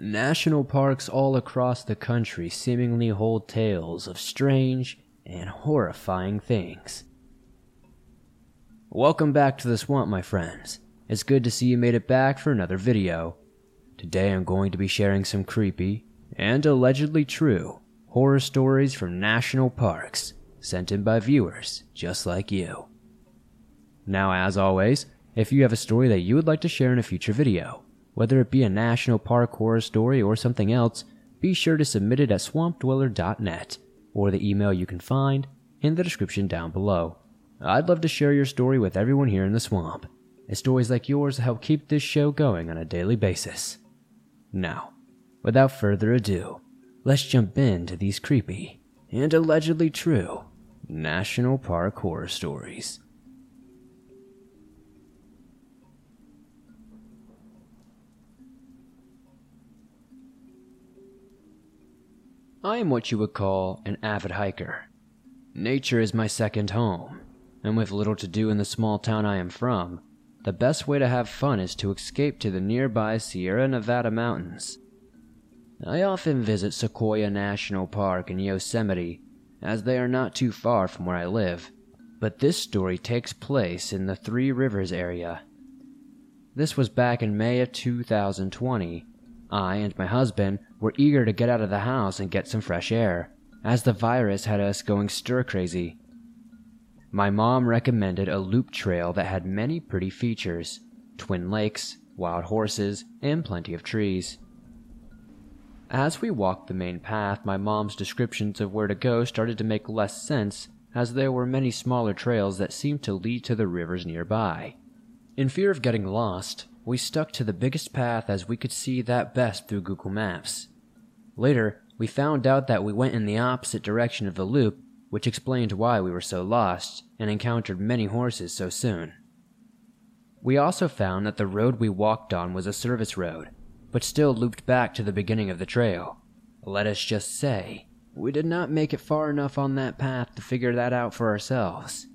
National parks all across the country seemingly hold tales of strange and horrifying things. Welcome back to the swamp, my friends. It's good to see you made it back for another video. Today I'm going to be sharing some creepy and allegedly true horror stories from national parks sent in by viewers just like you. Now, as always, if you have a story that you would like to share in a future video, whether it be a national park horror story or something else, be sure to submit it at swampdweller.net or the email you can find in the description down below. I'd love to share your story with everyone here in the swamp, as stories like yours help keep this show going on a daily basis. Now, without further ado, let's jump into these creepy and allegedly true national park horror stories. I am what you would call an avid hiker. Nature is my second home, and with little to do in the small town I am from, the best way to have fun is to escape to the nearby Sierra Nevada mountains. I often visit Sequoia National Park and Yosemite, as they are not too far from where I live, but this story takes place in the Three Rivers area. This was back in May of 2020. I and my husband were eager to get out of the house and get some fresh air, as the virus had us going stir crazy. My mom recommended a loop trail that had many pretty features twin lakes, wild horses, and plenty of trees. As we walked the main path, my mom's descriptions of where to go started to make less sense, as there were many smaller trails that seemed to lead to the rivers nearby. In fear of getting lost, we stuck to the biggest path as we could see that best through Google Maps. Later, we found out that we went in the opposite direction of the loop, which explained why we were so lost and encountered many horses so soon. We also found that the road we walked on was a service road, but still looped back to the beginning of the trail. Let us just say, we did not make it far enough on that path to figure that out for ourselves.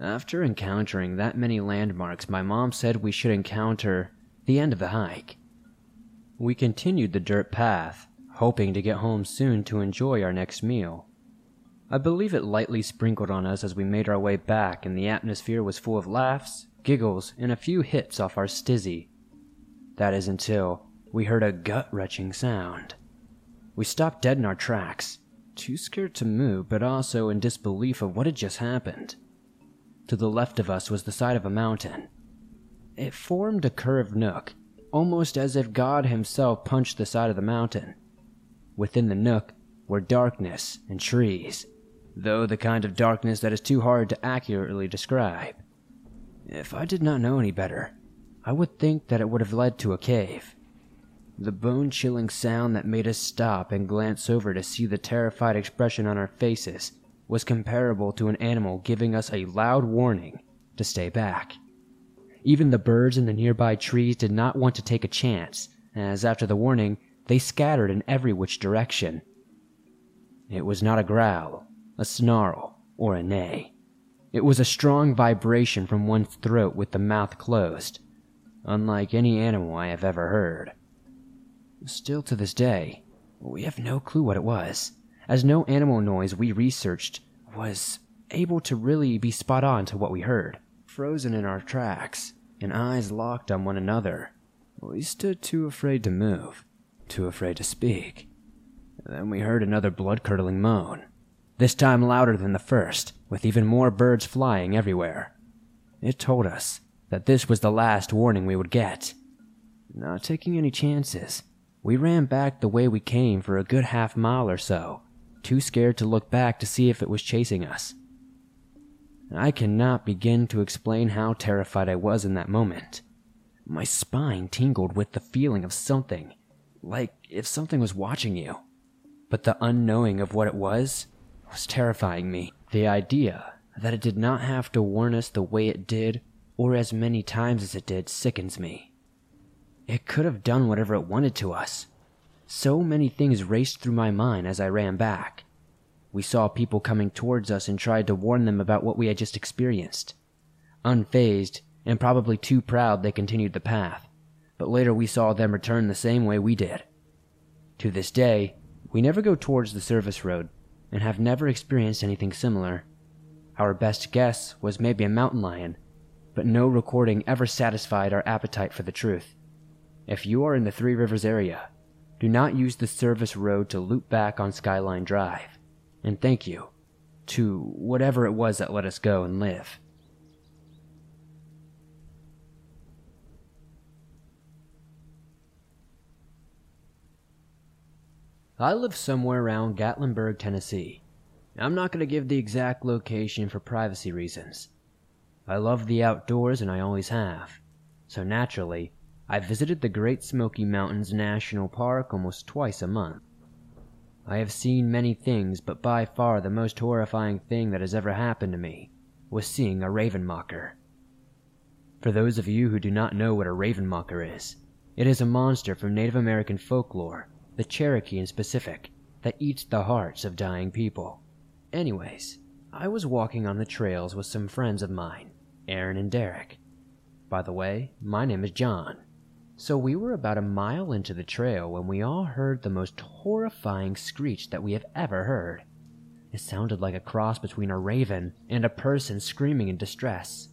After encountering that many landmarks, my mom said we should encounter the end of the hike. We continued the dirt path, hoping to get home soon to enjoy our next meal. I believe it lightly sprinkled on us as we made our way back, and the atmosphere was full of laughs, giggles, and a few hits off our stizzy. That is until we heard a gut wrenching sound. We stopped dead in our tracks, too scared to move, but also in disbelief of what had just happened. To the left of us was the side of a mountain. It formed a curved nook, almost as if God Himself punched the side of the mountain. Within the nook were darkness and trees, though the kind of darkness that is too hard to accurately describe. If I did not know any better, I would think that it would have led to a cave. The bone chilling sound that made us stop and glance over to see the terrified expression on our faces was comparable to an animal giving us a loud warning to stay back. Even the birds in the nearby trees did not want to take a chance, as after the warning, they scattered in every which direction. It was not a growl, a snarl, or a neigh. It was a strong vibration from one's throat with the mouth closed, unlike any animal I have ever heard. Still to this day, we have no clue what it was, as no animal noise we researched was able to really be spot on to what we heard. Frozen in our tracks, and eyes locked on one another, we stood too afraid to move, too afraid to speak. Then we heard another blood curdling moan, this time louder than the first, with even more birds flying everywhere. It told us that this was the last warning we would get. Not taking any chances, we ran back the way we came for a good half mile or so, too scared to look back to see if it was chasing us. I cannot begin to explain how terrified I was in that moment. My spine tingled with the feeling of something, like if something was watching you. But the unknowing of what it was was terrifying me. The idea that it did not have to warn us the way it did, or as many times as it did, sickens me. It could have done whatever it wanted to us. So many things raced through my mind as I ran back. We saw people coming towards us and tried to warn them about what we had just experienced. Unfazed, and probably too proud, they continued the path, but later we saw them return the same way we did. To this day, we never go towards the service road and have never experienced anything similar. Our best guess was maybe a mountain lion, but no recording ever satisfied our appetite for the truth. If you are in the Three Rivers area, do not use the service road to loop back on Skyline Drive. And thank you to whatever it was that let us go and live. I live somewhere around Gatlinburg, Tennessee. I'm not going to give the exact location for privacy reasons. I love the outdoors and I always have. So naturally, I visited the Great Smoky Mountains National Park almost twice a month. I have seen many things, but by far the most horrifying thing that has ever happened to me was seeing a raven mocker. For those of you who do not know what a raven mocker is, it is a monster from Native American folklore, the Cherokee in specific, that eats the hearts of dying people. Anyways, I was walking on the trails with some friends of mine, Aaron and Derek. By the way, my name is John. So we were about a mile into the trail when we all heard the most horrifying screech that we have ever heard. It sounded like a cross between a raven and a person screaming in distress.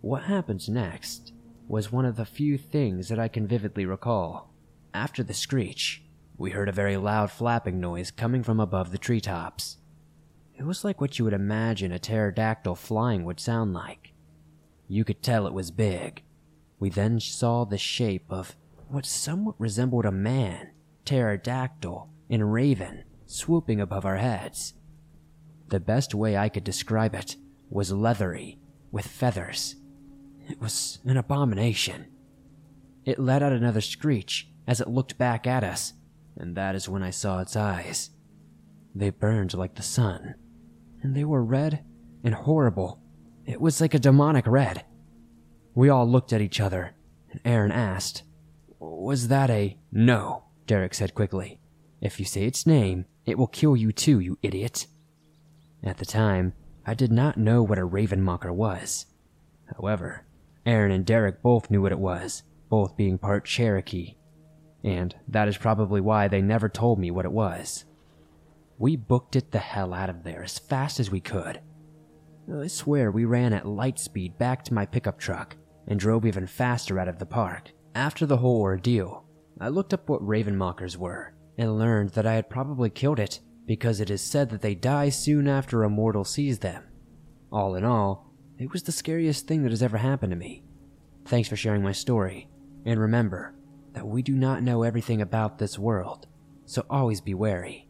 What happens next was one of the few things that I can vividly recall. After the screech, we heard a very loud flapping noise coming from above the treetops. It was like what you would imagine a pterodactyl flying would sound like. You could tell it was big, we then saw the shape of what somewhat resembled a man, pterodactyl, and raven swooping above our heads. The best way I could describe it was leathery, with feathers. It was an abomination. It let out another screech as it looked back at us, and that is when I saw its eyes. They burned like the sun, and they were red and horrible. It was like a demonic red. We all looked at each other, and Aaron asked, Was that a. No, Derek said quickly. If you say its name, it will kill you too, you idiot. At the time, I did not know what a Ravenmocker was. However, Aaron and Derek both knew what it was, both being part Cherokee. And that is probably why they never told me what it was. We booked it the hell out of there as fast as we could. I swear we ran at light speed back to my pickup truck and drove even faster out of the park. After the whole ordeal, I looked up what raven mockers were and learned that I had probably killed it because it is said that they die soon after a mortal sees them. All in all, it was the scariest thing that has ever happened to me. Thanks for sharing my story, and remember that we do not know everything about this world, so always be wary.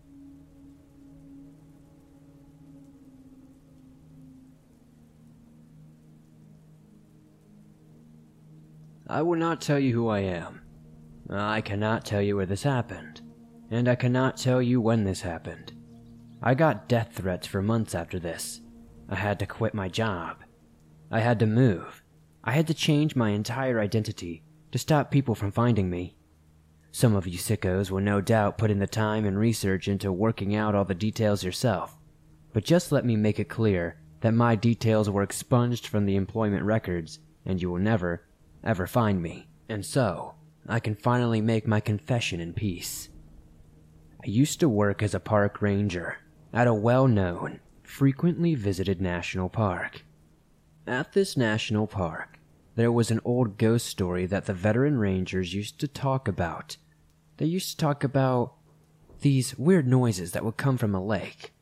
I will not tell you who I am. I cannot tell you where this happened, and I cannot tell you when this happened. I got death threats for months after this. I had to quit my job. I had to move. I had to change my entire identity to stop people from finding me. Some of you sickos will no doubt put in the time and research into working out all the details yourself, but just let me make it clear that my details were expunged from the employment records, and you will never, ever find me, and so I can finally make my confession in peace. I used to work as a park ranger at a well known, frequently visited national park. At this national park, there was an old ghost story that the veteran rangers used to talk about. They used to talk about these weird noises that would come from a lake.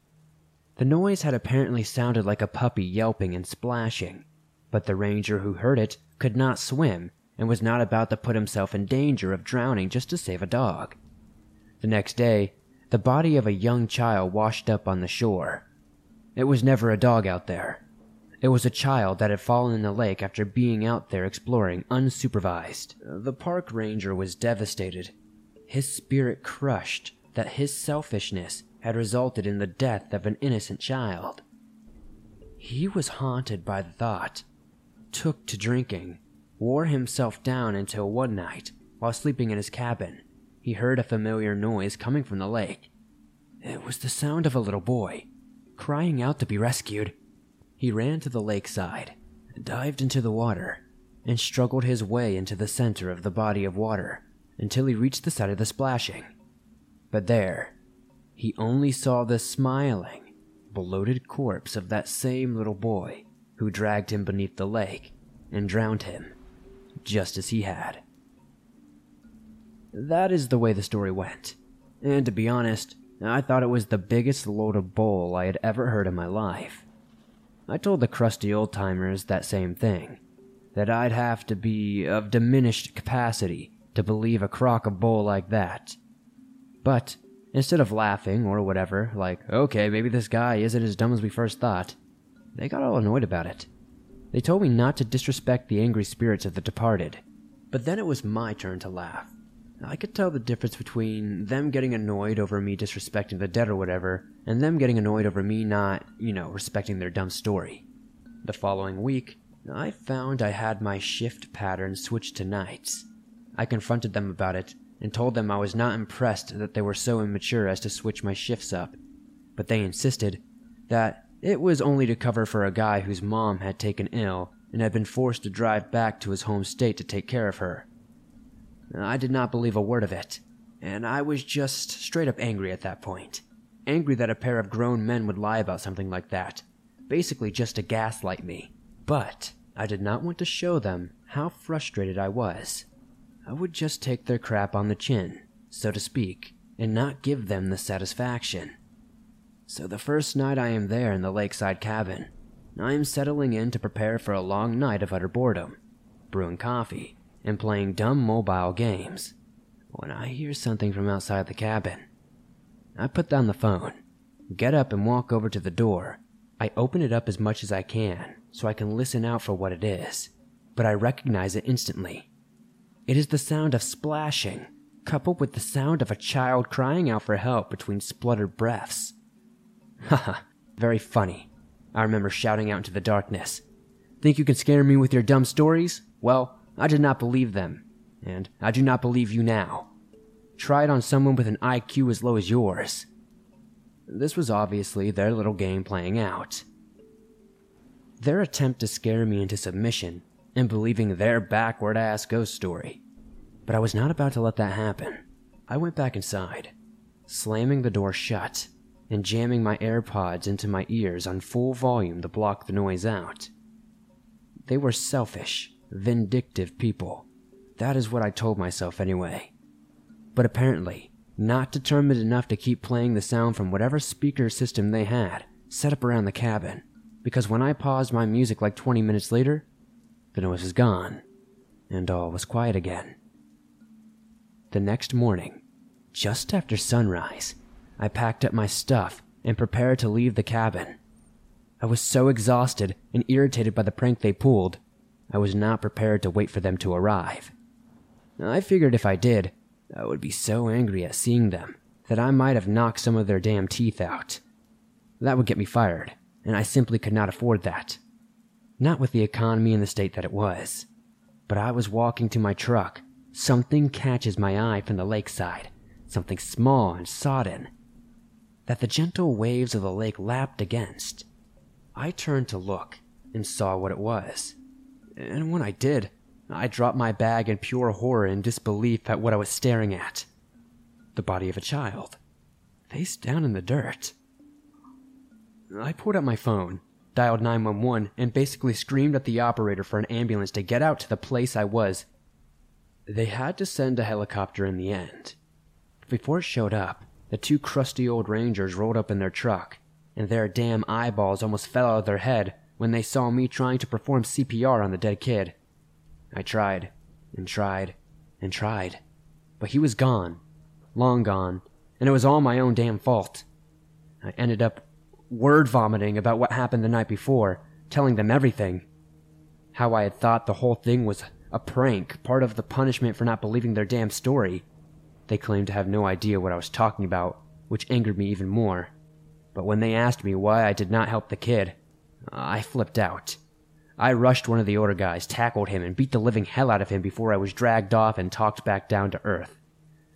The noise had apparently sounded like a puppy yelping and splashing, but the ranger who heard it could not swim and was not about to put himself in danger of drowning just to save a dog. The next day, the body of a young child washed up on the shore. It was never a dog out there, It was a child that had fallen in the lake after being out there exploring unsupervised. The park ranger was devastated, his spirit crushed that his selfishness had resulted in the death of an innocent child. He was haunted by the thought, took to drinking, wore himself down until one night, while sleeping in his cabin, he heard a familiar noise coming from the lake. It was the sound of a little boy, crying out to be rescued. He ran to the lakeside, dived into the water, and struggled his way into the center of the body of water until he reached the side of the splashing. But there, he only saw the smiling, bloated corpse of that same little boy who dragged him beneath the lake and drowned him, just as he had. That is the way the story went, and to be honest, I thought it was the biggest load of bull I had ever heard in my life. I told the crusty old timers that same thing that I'd have to be of diminished capacity to believe a crock of bull like that. But instead of laughing or whatever, like, okay, maybe this guy isn't as dumb as we first thought, they got all annoyed about it. They told me not to disrespect the angry spirits of the departed. But then it was my turn to laugh. I could tell the difference between them getting annoyed over me disrespecting the dead or whatever, and them getting annoyed over me not, you know, respecting their dumb story. The following week, I found I had my shift pattern switched to nights. I confronted them about it and told them I was not impressed that they were so immature as to switch my shifts up, but they insisted that it was only to cover for a guy whose mom had taken ill and had been forced to drive back to his home state to take care of her. I did not believe a word of it, and I was just straight up angry at that point. Angry that a pair of grown men would lie about something like that, basically just to gaslight me. But I did not want to show them how frustrated I was. I would just take their crap on the chin, so to speak, and not give them the satisfaction. So the first night I am there in the lakeside cabin, I am settling in to prepare for a long night of utter boredom, brewing coffee, and playing dumb mobile games when I hear something from outside the cabin. I put down the phone, get up and walk over to the door. I open it up as much as I can so I can listen out for what it is, but I recognize it instantly. It is the sound of splashing, coupled with the sound of a child crying out for help between spluttered breaths. Haha, very funny. I remember shouting out into the darkness. Think you can scare me with your dumb stories? Well, I did not believe them, and I do not believe you now. Try it on someone with an IQ as low as yours. This was obviously their little game playing out. Their attempt to scare me into submission and believing their backward ass ghost story. But I was not about to let that happen. I went back inside, slamming the door shut and jamming my AirPods into my ears on full volume to block the noise out. They were selfish vindictive people. That is what I told myself anyway. But apparently, not determined enough to keep playing the sound from whatever speaker system they had set up around the cabin, because when I paused my music like 20 minutes later, the noise was gone, and all was quiet again. The next morning, just after sunrise, I packed up my stuff and prepared to leave the cabin. I was so exhausted and irritated by the prank they pulled I was not prepared to wait for them to arrive. I figured if I did, I would be so angry at seeing them that I might have knocked some of their damn teeth out. That would get me fired, and I simply could not afford that. Not with the economy in the state that it was. But I was walking to my truck. Something catches my eye from the lakeside, something small and sodden, that the gentle waves of the lake lapped against. I turned to look and saw what it was. And when I did, I dropped my bag in pure horror and disbelief at what I was staring at. The body of a child, face down in the dirt. I pulled out my phone, dialed 911, and basically screamed at the operator for an ambulance to get out to the place I was. They had to send a helicopter in the end. Before it showed up, the two crusty old rangers rolled up in their truck, and their damn eyeballs almost fell out of their head when they saw me trying to perform CPR on the dead kid. I tried, and tried, and tried, but he was gone, long gone, and it was all my own damn fault. I ended up word vomiting about what happened the night before, telling them everything. How I had thought the whole thing was a prank, part of the punishment for not believing their damn story. They claimed to have no idea what I was talking about, which angered me even more. But when they asked me why I did not help the kid, I flipped out. I rushed one of the older guys, tackled him, and beat the living hell out of him before I was dragged off and talked back down to earth.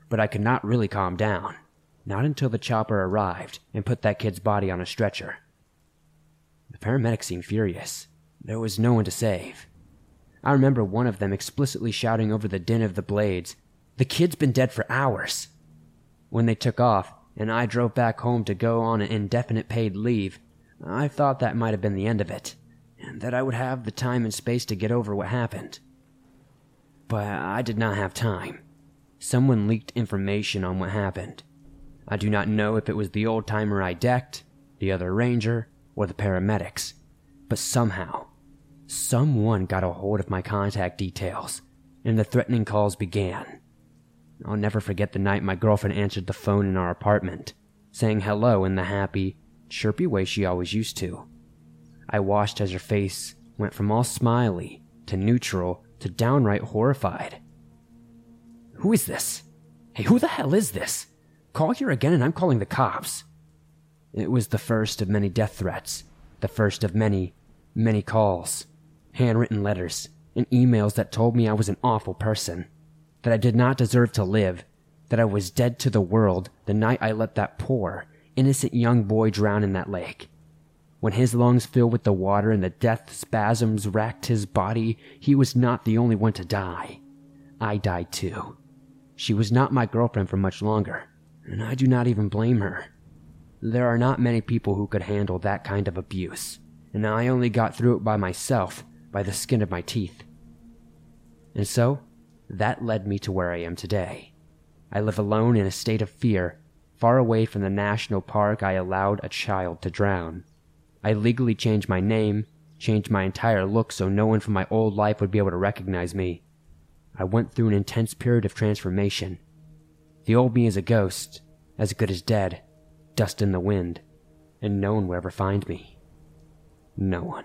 But I could not really calm down. Not until the chopper arrived and put that kid's body on a stretcher. The paramedics seemed furious. There was no one to save. I remember one of them explicitly shouting over the din of the blades, The kid's been dead for hours. When they took off, and I drove back home to go on an indefinite paid leave, I thought that might have been the end of it, and that I would have the time and space to get over what happened. But I did not have time. Someone leaked information on what happened. I do not know if it was the old timer I decked, the other ranger, or the paramedics, but somehow, someone got a hold of my contact details, and the threatening calls began. I'll never forget the night my girlfriend answered the phone in our apartment, saying hello in the happy, chirpy way she always used to. I watched as her face went from all smiley to neutral to downright horrified. Who is this? Hey, who the hell is this? Call here again and I'm calling the cops. It was the first of many death threats, the first of many, many calls, handwritten letters, and emails that told me I was an awful person, that I did not deserve to live, that I was dead to the world the night I let that poor, innocent young boy drown in that lake. When his lungs filled with the water and the death spasms racked his body, he was not the only one to die. I died too. She was not my girlfriend for much longer, and I do not even blame her. There are not many people who could handle that kind of abuse, and I only got through it by myself, by the skin of my teeth. And so, that led me to where I am today. I live alone in a state of fear, far away from the national park I allowed a child to drown. I legally changed my name, changed my entire look so no one from my old life would be able to recognize me. I went through an intense period of transformation. The old me is a ghost, as good as dead, dust in the wind, and no one will ever find me. No one.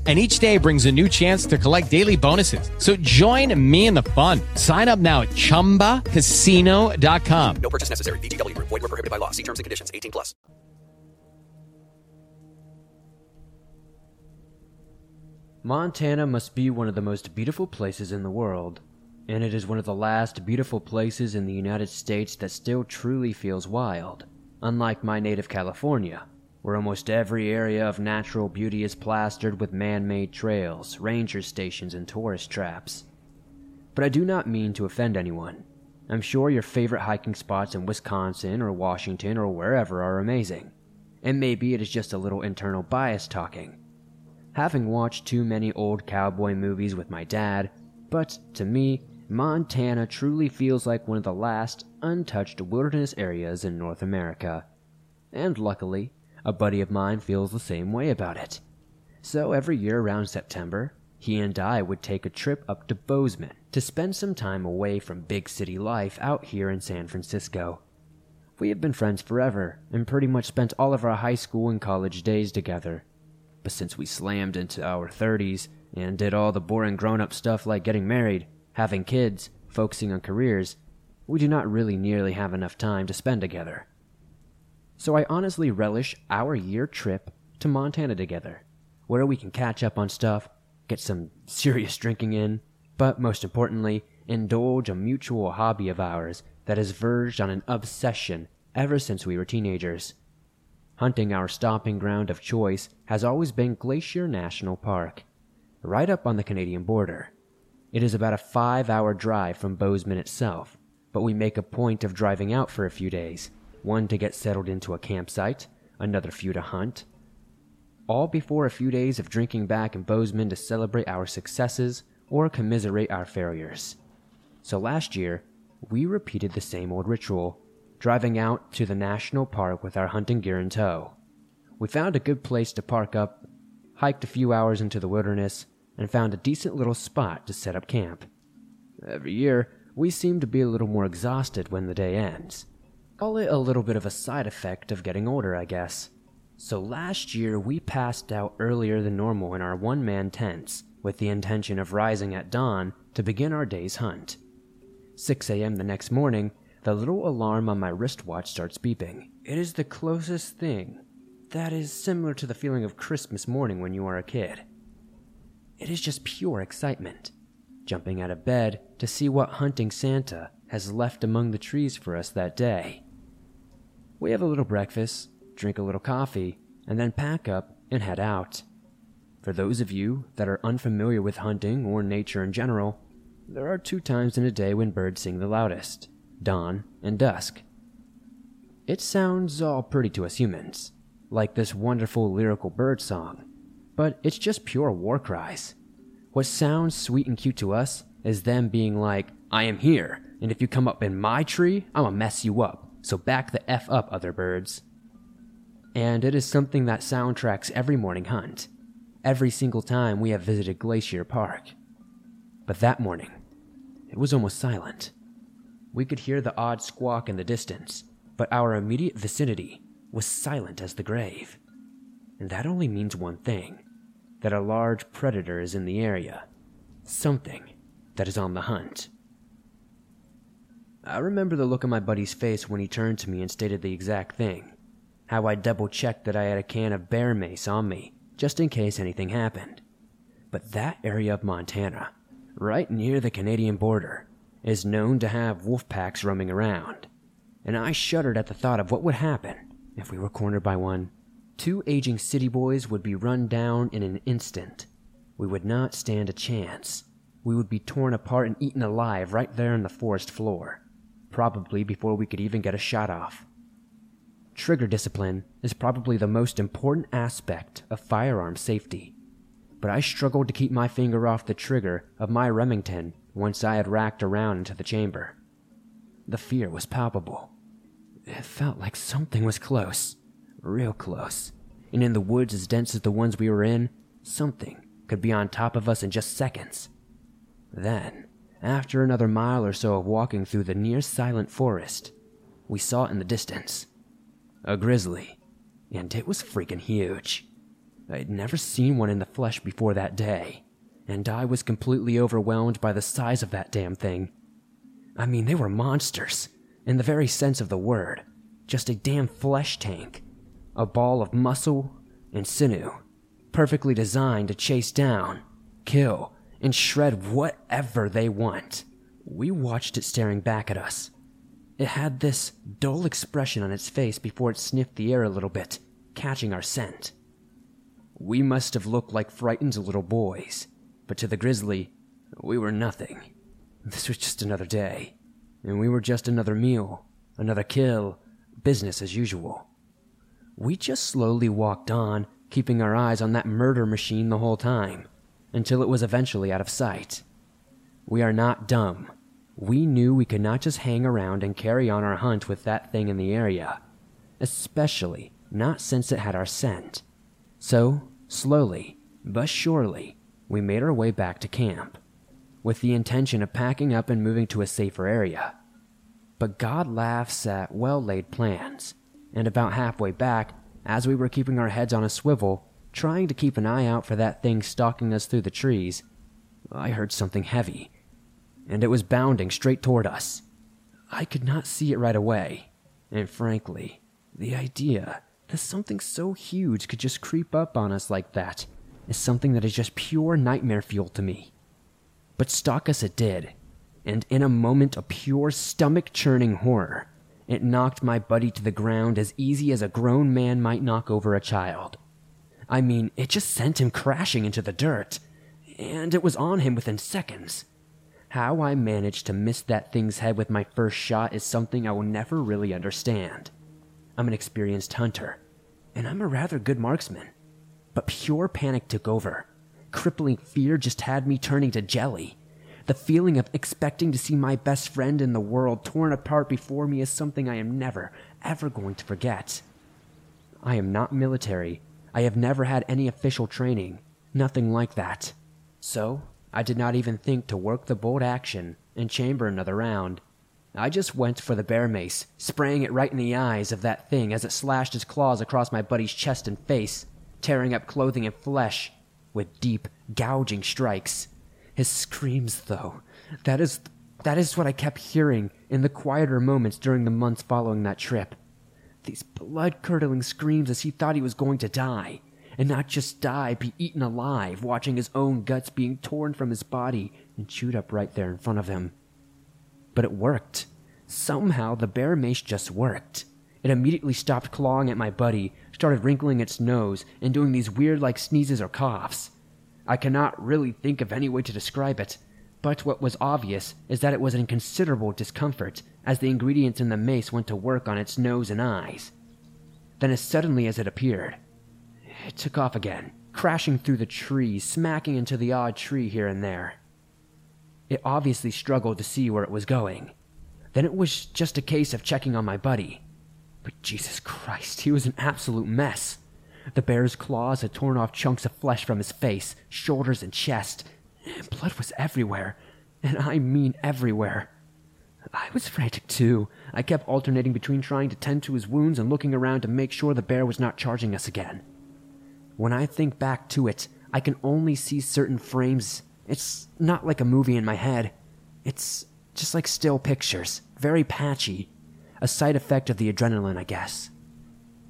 and each day brings a new chance to collect daily bonuses. So join me in the fun. Sign up now at ChumbaCasino.com. No purchase necessary. VGW. Void were prohibited by law. See terms and conditions. 18 plus. Montana must be one of the most beautiful places in the world, and it is one of the last beautiful places in the United States that still truly feels wild, unlike my native California, where almost every area of natural beauty is plastered with man made trails, ranger stations, and tourist traps. But I do not mean to offend anyone. I'm sure your favorite hiking spots in Wisconsin or Washington or wherever are amazing. And maybe it is just a little internal bias talking. Having watched too many old cowboy movies with my dad, but to me, Montana truly feels like one of the last untouched wilderness areas in North America. And luckily, a buddy of mine feels the same way about it. So every year around September, he and I would take a trip up to Bozeman to spend some time away from big city life out here in San Francisco. We have been friends forever and pretty much spent all of our high school and college days together. But since we slammed into our 30s and did all the boring grown up stuff like getting married, having kids, focusing on careers, we do not really nearly have enough time to spend together. So I honestly relish our year trip to Montana together, where we can catch up on stuff, get some serious drinking in, but most importantly, indulge a mutual hobby of ours that has verged on an obsession ever since we were teenagers. Hunting our stopping ground of choice has always been Glacier National Park, right up on the Canadian border. It is about a five hour drive from Bozeman itself, but we make a point of driving out for a few days one to get settled into a campsite, another few to hunt. All before a few days of drinking back in Bozeman to celebrate our successes or commiserate our failures. So last year, we repeated the same old ritual, driving out to the national park with our hunting gear in tow. We found a good place to park up, hiked a few hours into the wilderness, and found a decent little spot to set up camp. Every year, we seem to be a little more exhausted when the day ends. Call it a little bit of a side effect of getting older, I guess. So last year, we passed out earlier than normal in our one man tents with the intention of rising at dawn to begin our day's hunt. 6 a.m. the next morning, the little alarm on my wristwatch starts beeping. It is the closest thing that is similar to the feeling of Christmas morning when you are a kid. It is just pure excitement, jumping out of bed to see what hunting Santa has left among the trees for us that day. We have a little breakfast, drink a little coffee, and then pack up and head out. For those of you that are unfamiliar with hunting or nature in general, there are two times in a day when birds sing the loudest dawn and dusk. It sounds all pretty to us humans, like this wonderful lyrical bird song, but it's just pure war cries. What sounds sweet and cute to us is them being like, I am here, and if you come up in my tree, I'ma mess you up, so back the F up, other birds. And it is something that soundtracks every morning hunt, every single time we have visited Glacier Park. But that morning, it was almost silent. We could hear the odd squawk in the distance, but our immediate vicinity was silent as the grave. And that only means one thing that a large predator is in the area. Something that is on the hunt. I remember the look on my buddy's face when he turned to me and stated the exact thing. How I double checked that I had a can of bear mace on me, just in case anything happened. But that area of Montana, right near the Canadian border, is known to have wolf packs roaming around. And I shuddered at the thought of what would happen if we were cornered by one. Two aging city boys would be run down in an instant. We would not stand a chance. We would be torn apart and eaten alive right there on the forest floor, probably before we could even get a shot off. Trigger discipline is probably the most important aspect of firearm safety, but I struggled to keep my finger off the trigger of my Remington once I had racked around into the chamber. The fear was palpable. It felt like something was close real close, and in the woods as dense as the ones we were in, something could be on top of us in just seconds. Then, after another mile or so of walking through the near silent forest, we saw in the distance a grizzly, and it was freaking huge. I'd never seen one in the flesh before that day, and I was completely overwhelmed by the size of that damn thing. I mean, they were monsters, in the very sense of the word, just a damn flesh tank a ball of muscle and sinew, perfectly designed to chase down, kill, and shred whatever they want. We watched it staring back at us. It had this dull expression on its face before it sniffed the air a little bit, catching our scent. We must have looked like frightened little boys, but to the grizzly, we were nothing. This was just another day, and we were just another meal, another kill, business as usual. We just slowly walked on, keeping our eyes on that murder machine the whole time, until it was eventually out of sight. We are not dumb. We knew we could not just hang around and carry on our hunt with that thing in the area, especially not since it had our scent. So, slowly, but surely, we made our way back to camp, with the intention of packing up and moving to a safer area. But God laughs at well laid plans and about halfway back, as we were keeping our heads on a swivel, trying to keep an eye out for that thing stalking us through the trees, I heard something heavy, and it was bounding straight toward us. I could not see it right away, and frankly, the idea that something so huge could just creep up on us like that is something that is just pure nightmare fuel to me. But stalk us it did, and in a moment of pure stomach churning horror, it knocked my buddy to the ground as easy as a grown man might knock over a child. I mean, it just sent him crashing into the dirt, and it was on him within seconds. How I managed to miss that thing's head with my first shot is something I will never really understand. I'm an experienced hunter, and I'm a rather good marksman. But pure panic took over. Crippling fear just had me turning to jelly. The feeling of expecting to see my best friend in the world torn apart before me is something I am never, ever going to forget. I am not military. I have never had any official training. Nothing like that. So, I did not even think to work the bolt action and chamber another round. I just went for the bear mace, spraying it right in the eyes of that thing as it slashed its claws across my buddy's chest and face, tearing up clothing and flesh with deep, gouging strikes. His screams, though, that is that is what I kept hearing in the quieter moments during the months following that trip. These blood-curdling screams as he thought he was going to die, and not just die, be eaten alive, watching his own guts being torn from his body and chewed up right there in front of him. But it worked. Somehow the bear mace just worked. It immediately stopped clawing at my buddy, started wrinkling its nose, and doing these weird like sneezes or coughs. I cannot really think of any way to describe it, but what was obvious is that it was in considerable discomfort as the ingredients in the mace went to work on its nose and eyes. Then, as suddenly as it appeared, it took off again, crashing through the trees, smacking into the odd tree here and there. It obviously struggled to see where it was going. Then it was just a case of checking on my buddy. But Jesus Christ, he was an absolute mess. The bear's claws had torn off chunks of flesh from his face, shoulders, and chest. Blood was everywhere, and I mean everywhere. I was frantic too. I kept alternating between trying to tend to his wounds and looking around to make sure the bear was not charging us again. When I think back to it, I can only see certain frames. It's not like a movie in my head. It's just like still pictures, very patchy. A side effect of the adrenaline, I guess.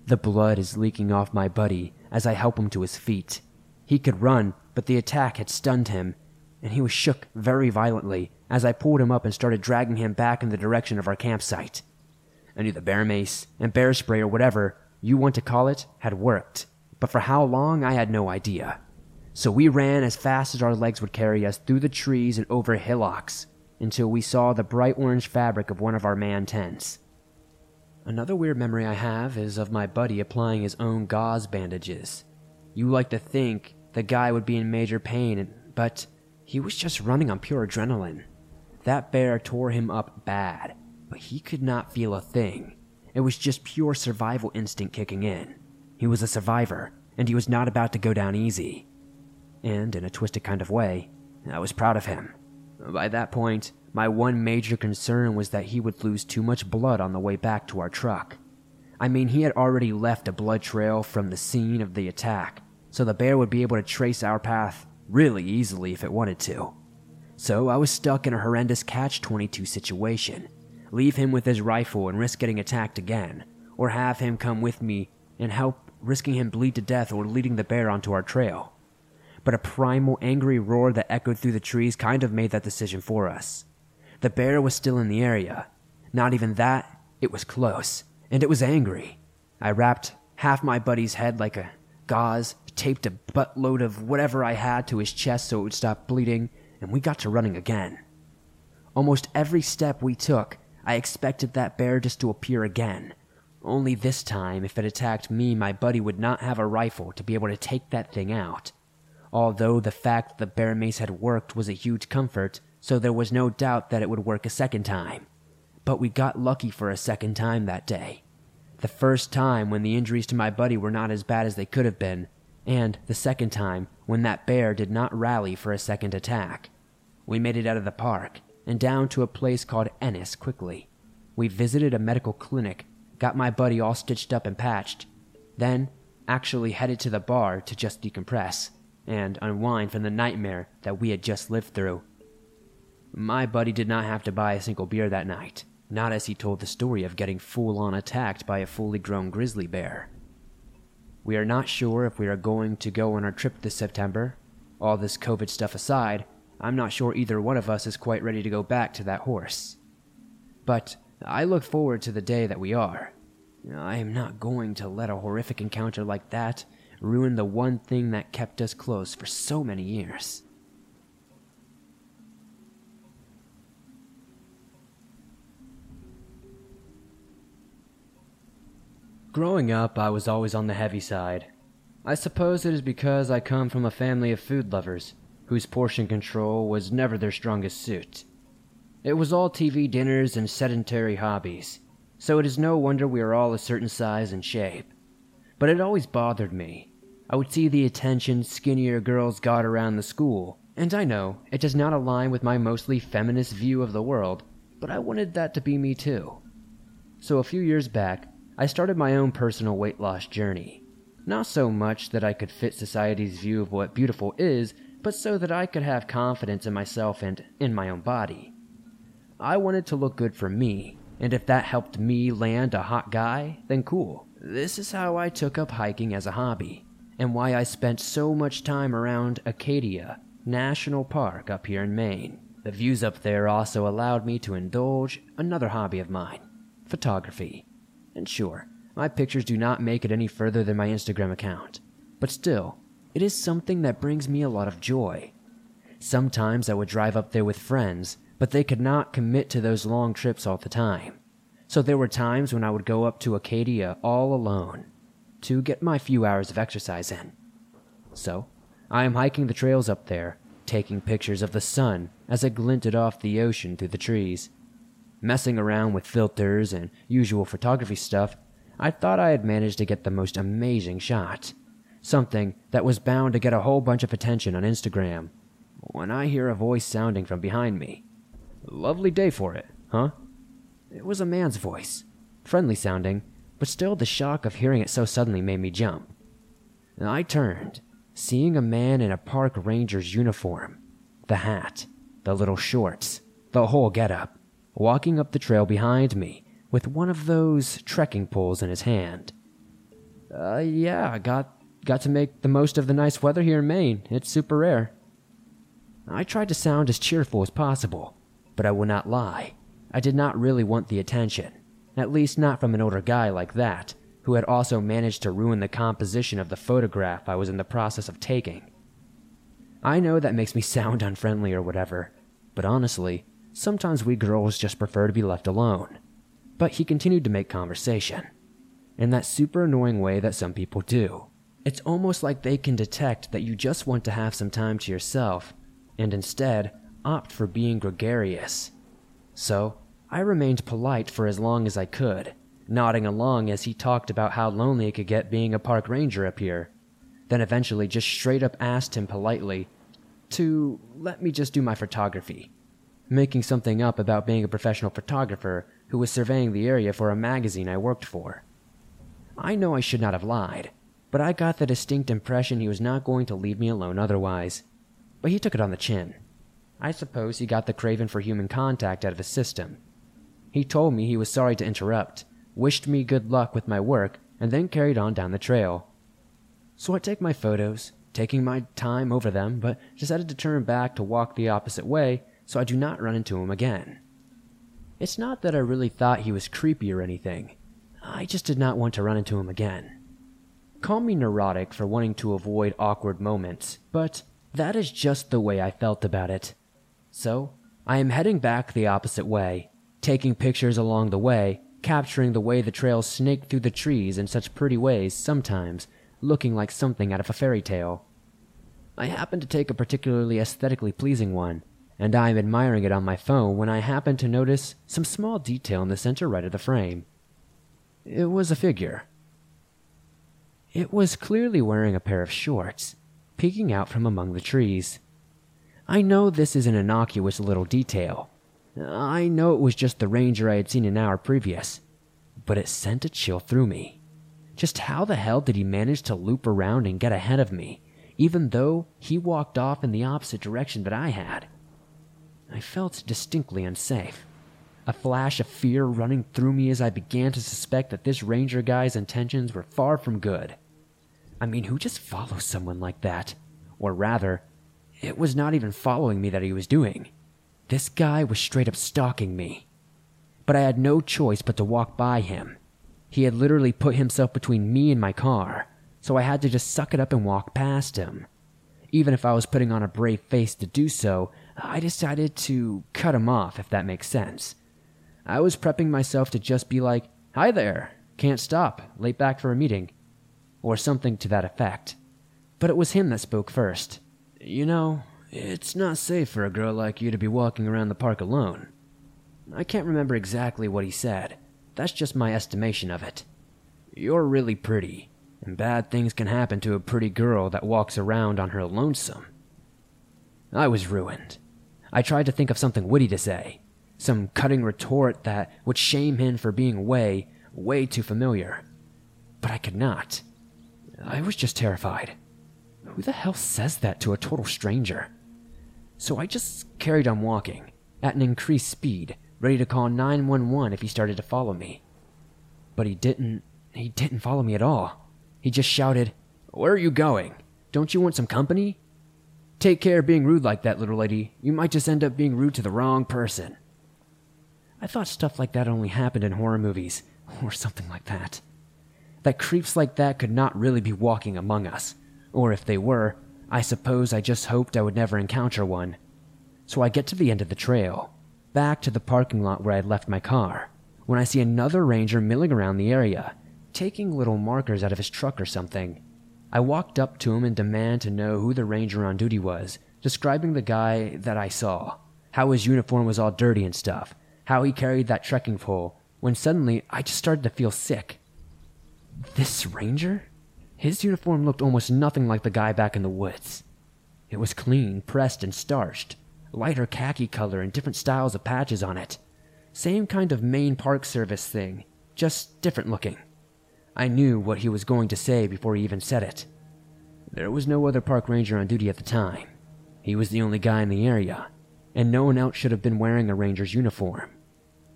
The blood is leaking off my buddy as I help him to his feet. He could run, but the attack had stunned him, and he was shook very violently as I pulled him up and started dragging him back in the direction of our campsite. I knew the bear mace and bear spray or whatever you want to call it had worked, but for how long I had no idea. So we ran as fast as our legs would carry us through the trees and over hillocks until we saw the bright orange fabric of one of our man tents. Another weird memory I have is of my buddy applying his own gauze bandages. You like to think the guy would be in major pain, but he was just running on pure adrenaline. That bear tore him up bad, but he could not feel a thing. It was just pure survival instinct kicking in. He was a survivor, and he was not about to go down easy. And in a twisted kind of way, I was proud of him. By that point, my one major concern was that he would lose too much blood on the way back to our truck. I mean, he had already left a blood trail from the scene of the attack, so the bear would be able to trace our path really easily if it wanted to. So I was stuck in a horrendous catch 22 situation. Leave him with his rifle and risk getting attacked again, or have him come with me and help risking him bleed to death or leading the bear onto our trail. But a primal angry roar that echoed through the trees kind of made that decision for us. The bear was still in the area. Not even that, it was close, and it was angry. I wrapped half my buddy's head like a gauze, taped a buttload of whatever I had to his chest so it would stop bleeding, and we got to running again. Almost every step we took, I expected that bear just to appear again. Only this time, if it attacked me, my buddy would not have a rifle to be able to take that thing out. Although the fact that the bear mace had worked was a huge comfort, so there was no doubt that it would work a second time. But we got lucky for a second time that day. The first time when the injuries to my buddy were not as bad as they could have been, and the second time when that bear did not rally for a second attack. We made it out of the park and down to a place called Ennis quickly. We visited a medical clinic, got my buddy all stitched up and patched, then actually headed to the bar to just decompress and unwind from the nightmare that we had just lived through. My buddy did not have to buy a single beer that night, not as he told the story of getting full on attacked by a fully grown grizzly bear. We are not sure if we are going to go on our trip this September. All this COVID stuff aside, I'm not sure either one of us is quite ready to go back to that horse. But I look forward to the day that we are. I am not going to let a horrific encounter like that ruin the one thing that kept us close for so many years. Growing up, I was always on the heavy side. I suppose it is because I come from a family of food lovers. whose portion control was never their strongest suit. It was all TV dinners and sedentary hobbies, so it is no wonder we are all a certain size and shape. But it always bothered me. I would see the attention skinnier girls got around the school, and I know it does not align with my mostly feminist view of the world, but I wanted that to be me too. So a few years back, I started my own personal weight loss journey. Not so much that I could fit society's view of what beautiful is, but so that I could have confidence in myself and in my own body. I wanted to look good for me, and if that helped me land a hot guy, then cool. This is how I took up hiking as a hobby, and why I spent so much time around Acadia National Park up here in Maine. The views up there also allowed me to indulge another hobby of mine photography. And sure, my pictures do not make it any further than my Instagram account, but still, it is something that brings me a lot of joy. Sometimes I would drive up there with friends, but they could not commit to those long trips all the time. So there were times when I would go up to Acadia all alone to get my few hours of exercise in. So, I am hiking the trails up there, taking pictures of the sun as it glinted off the ocean through the trees. Messing around with filters and usual photography stuff, I thought I had managed to get the most amazing shot. Something that was bound to get a whole bunch of attention on Instagram. When I hear a voice sounding from behind me. Lovely day for it, huh? It was a man's voice. Friendly sounding, but still the shock of hearing it so suddenly made me jump. I turned, seeing a man in a park ranger's uniform. The hat, the little shorts, the whole getup, walking up the trail behind me with one of those trekking poles in his hand. Uh, yeah, got got to make the most of the nice weather here in Maine. It's super rare. I tried to sound as cheerful as possible, but I will not lie. I did not really want the attention, at least not from an older guy like that, who had also managed to ruin the composition of the photograph I was in the process of taking. I know that makes me sound unfriendly or whatever, but honestly, sometimes we girls just prefer to be left alone. But he continued to make conversation, in that super annoying way that some people do. It's almost like they can detect that you just want to have some time to yourself, and instead opt for being gregarious. So, I remained polite for as long as I could, nodding along as he talked about how lonely it could get being a park ranger up here. Then eventually just straight up asked him politely to let me just do my photography, making something up about being a professional photographer who was surveying the area for a magazine I worked for. I know I should not have lied, but I got the distinct impression he was not going to leave me alone otherwise. But he took it on the chin. I suppose he got the craving for human contact out of his system. He told me he was sorry to interrupt, wished me good luck with my work, and then carried on down the trail. So I take my photos, taking my time over them, but decided to turn back to walk the opposite way so I do not run into him again. It's not that I really thought he was creepy or anything. I just did not want to run into him again. Call me neurotic for wanting to avoid awkward moments, but that is just the way I felt about it. So, I am heading back the opposite way, taking pictures along the way, capturing the way the trails snake through the trees in such pretty ways sometimes, looking like something out of a fairy tale. I happen to take a particularly aesthetically pleasing one, and I am admiring it on my phone when I happen to notice some small detail in the center right of the frame. It was a figure. It was clearly wearing a pair of shorts, peeking out from among the trees. I know this is an innocuous little detail. I know it was just the ranger I had seen an hour previous, but it sent a chill through me. Just how the hell did he manage to loop around and get ahead of me, even though he walked off in the opposite direction that I had? I felt distinctly unsafe. A flash of fear running through me as I began to suspect that this ranger guy's intentions were far from good. I mean, who just follows someone like that? Or rather, it was not even following me that he was doing. This guy was straight up stalking me. But I had no choice but to walk by him. He had literally put himself between me and my car, so I had to just suck it up and walk past him. Even if I was putting on a brave face to do so, I decided to cut him off, if that makes sense. I was prepping myself to just be like, Hi there, can't stop, late back for a meeting, or something to that effect. But it was him that spoke first. You know, It's not safe for a girl like you to be walking around the park alone. I can't remember exactly what he said. That's just my estimation of it. You're really pretty, and bad things can happen to a pretty girl that walks around on her lonesome. I was ruined. I tried to think of something witty to say, some cutting retort that would shame him for being way, way too familiar. But I could not. I was just terrified. Who the hell says that to a total stranger? So I just carried on walking, at an increased speed, ready to call 911 if he started to follow me. But he didn't. He didn't follow me at all. He just shouted, Where are you going? Don't you want some company? Take care of being rude like that, little lady. You might just end up being rude to the wrong person. I thought stuff like that only happened in horror movies, or something like that. That creeps like that could not really be walking among us. Or if they were, I suppose I just hoped I would never encounter one. So I get to the end of the trail, back to the parking lot where I had left my car, when I see another ranger milling around the area, taking little markers out of his truck or something. I walked up to him and demand to know who the ranger on duty was, describing the guy that I saw, how his uniform was all dirty and stuff, how he carried that trekking pole, when suddenly I just started to feel sick. This ranger? His uniform looked almost nothing like the guy back in the woods. It was clean, pressed, and starched, lighter khaki color and different styles of patches on it. Same kind of main Park Service thing, just different looking. I knew what he was going to say before he even said it. There was no other park ranger on duty at the time. He was the only guy in the area, and no one else should have been wearing a ranger's uniform.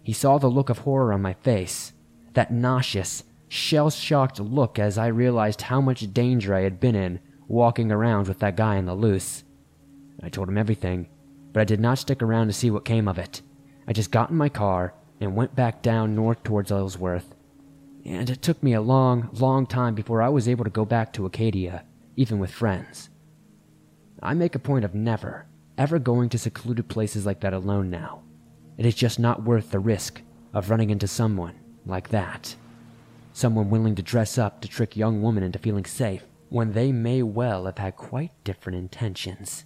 He saw the look of horror on my face, that nauseous, shell shocked look as I realized how much danger I had been in walking around with that guy on the loose. I told him everything, but I did not stick around to see what came of it. I just got in my car and went back down north towards Ellsworth. And it took me a long, long time before I was able to go back to Acadia, even with friends. I make a point of never, ever going to secluded places like that alone now. It is just not worth the risk of running into someone like that. Someone willing to dress up to trick young women into feeling safe when they may well have had quite different intentions.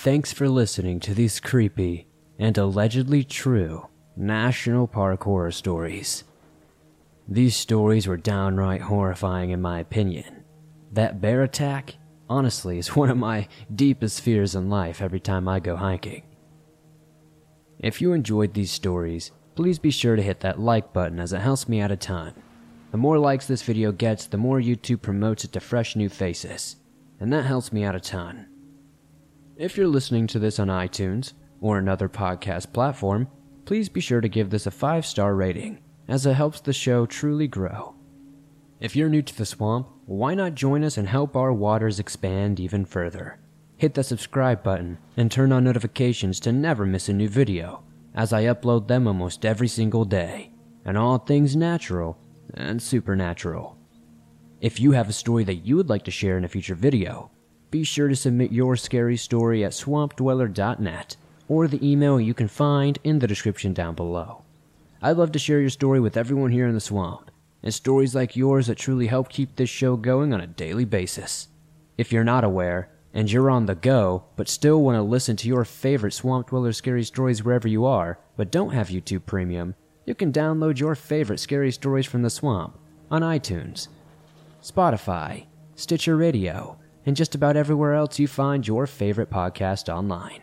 Thanks for listening to these creepy and allegedly true National Park horror stories. These stories were downright horrifying, in my opinion. That bear attack, honestly, is one of my deepest fears in life every time I go hiking. If you enjoyed these stories, please be sure to hit that like button as it helps me out a ton. The more likes this video gets, the more YouTube promotes it to fresh new faces, and that helps me out a ton. If you're listening to this on iTunes or another podcast platform, please be sure to give this a 5 star rating, as it helps the show truly grow. If you're new to the swamp, why not join us and help our waters expand even further? Hit the subscribe button and turn on notifications to never miss a new video, as I upload them almost every single day, and all things natural and supernatural. If you have a story that you would like to share in a future video, be sure to submit your scary story at swampdweller.net or the email you can find in the description down below. I'd love to share your story with everyone here in the swamp, and stories like yours that truly help keep this show going on a daily basis. If you're not aware, and you're on the go, but still want to listen to your favorite Swamp Dweller scary stories wherever you are, but don't have YouTube Premium, you can download your favorite scary stories from the swamp on iTunes, Spotify, Stitcher Radio, and just about everywhere else you find your favorite podcast online.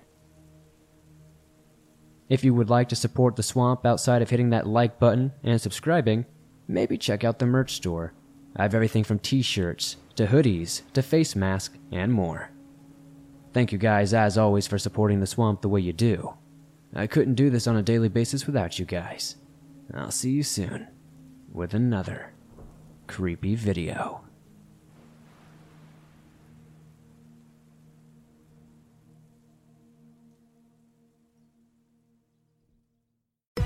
If you would like to support the swamp outside of hitting that like button and subscribing, maybe check out the merch store. I have everything from t shirts to hoodies to face masks and more. Thank you guys, as always, for supporting the swamp the way you do. I couldn't do this on a daily basis without you guys. I'll see you soon with another creepy video.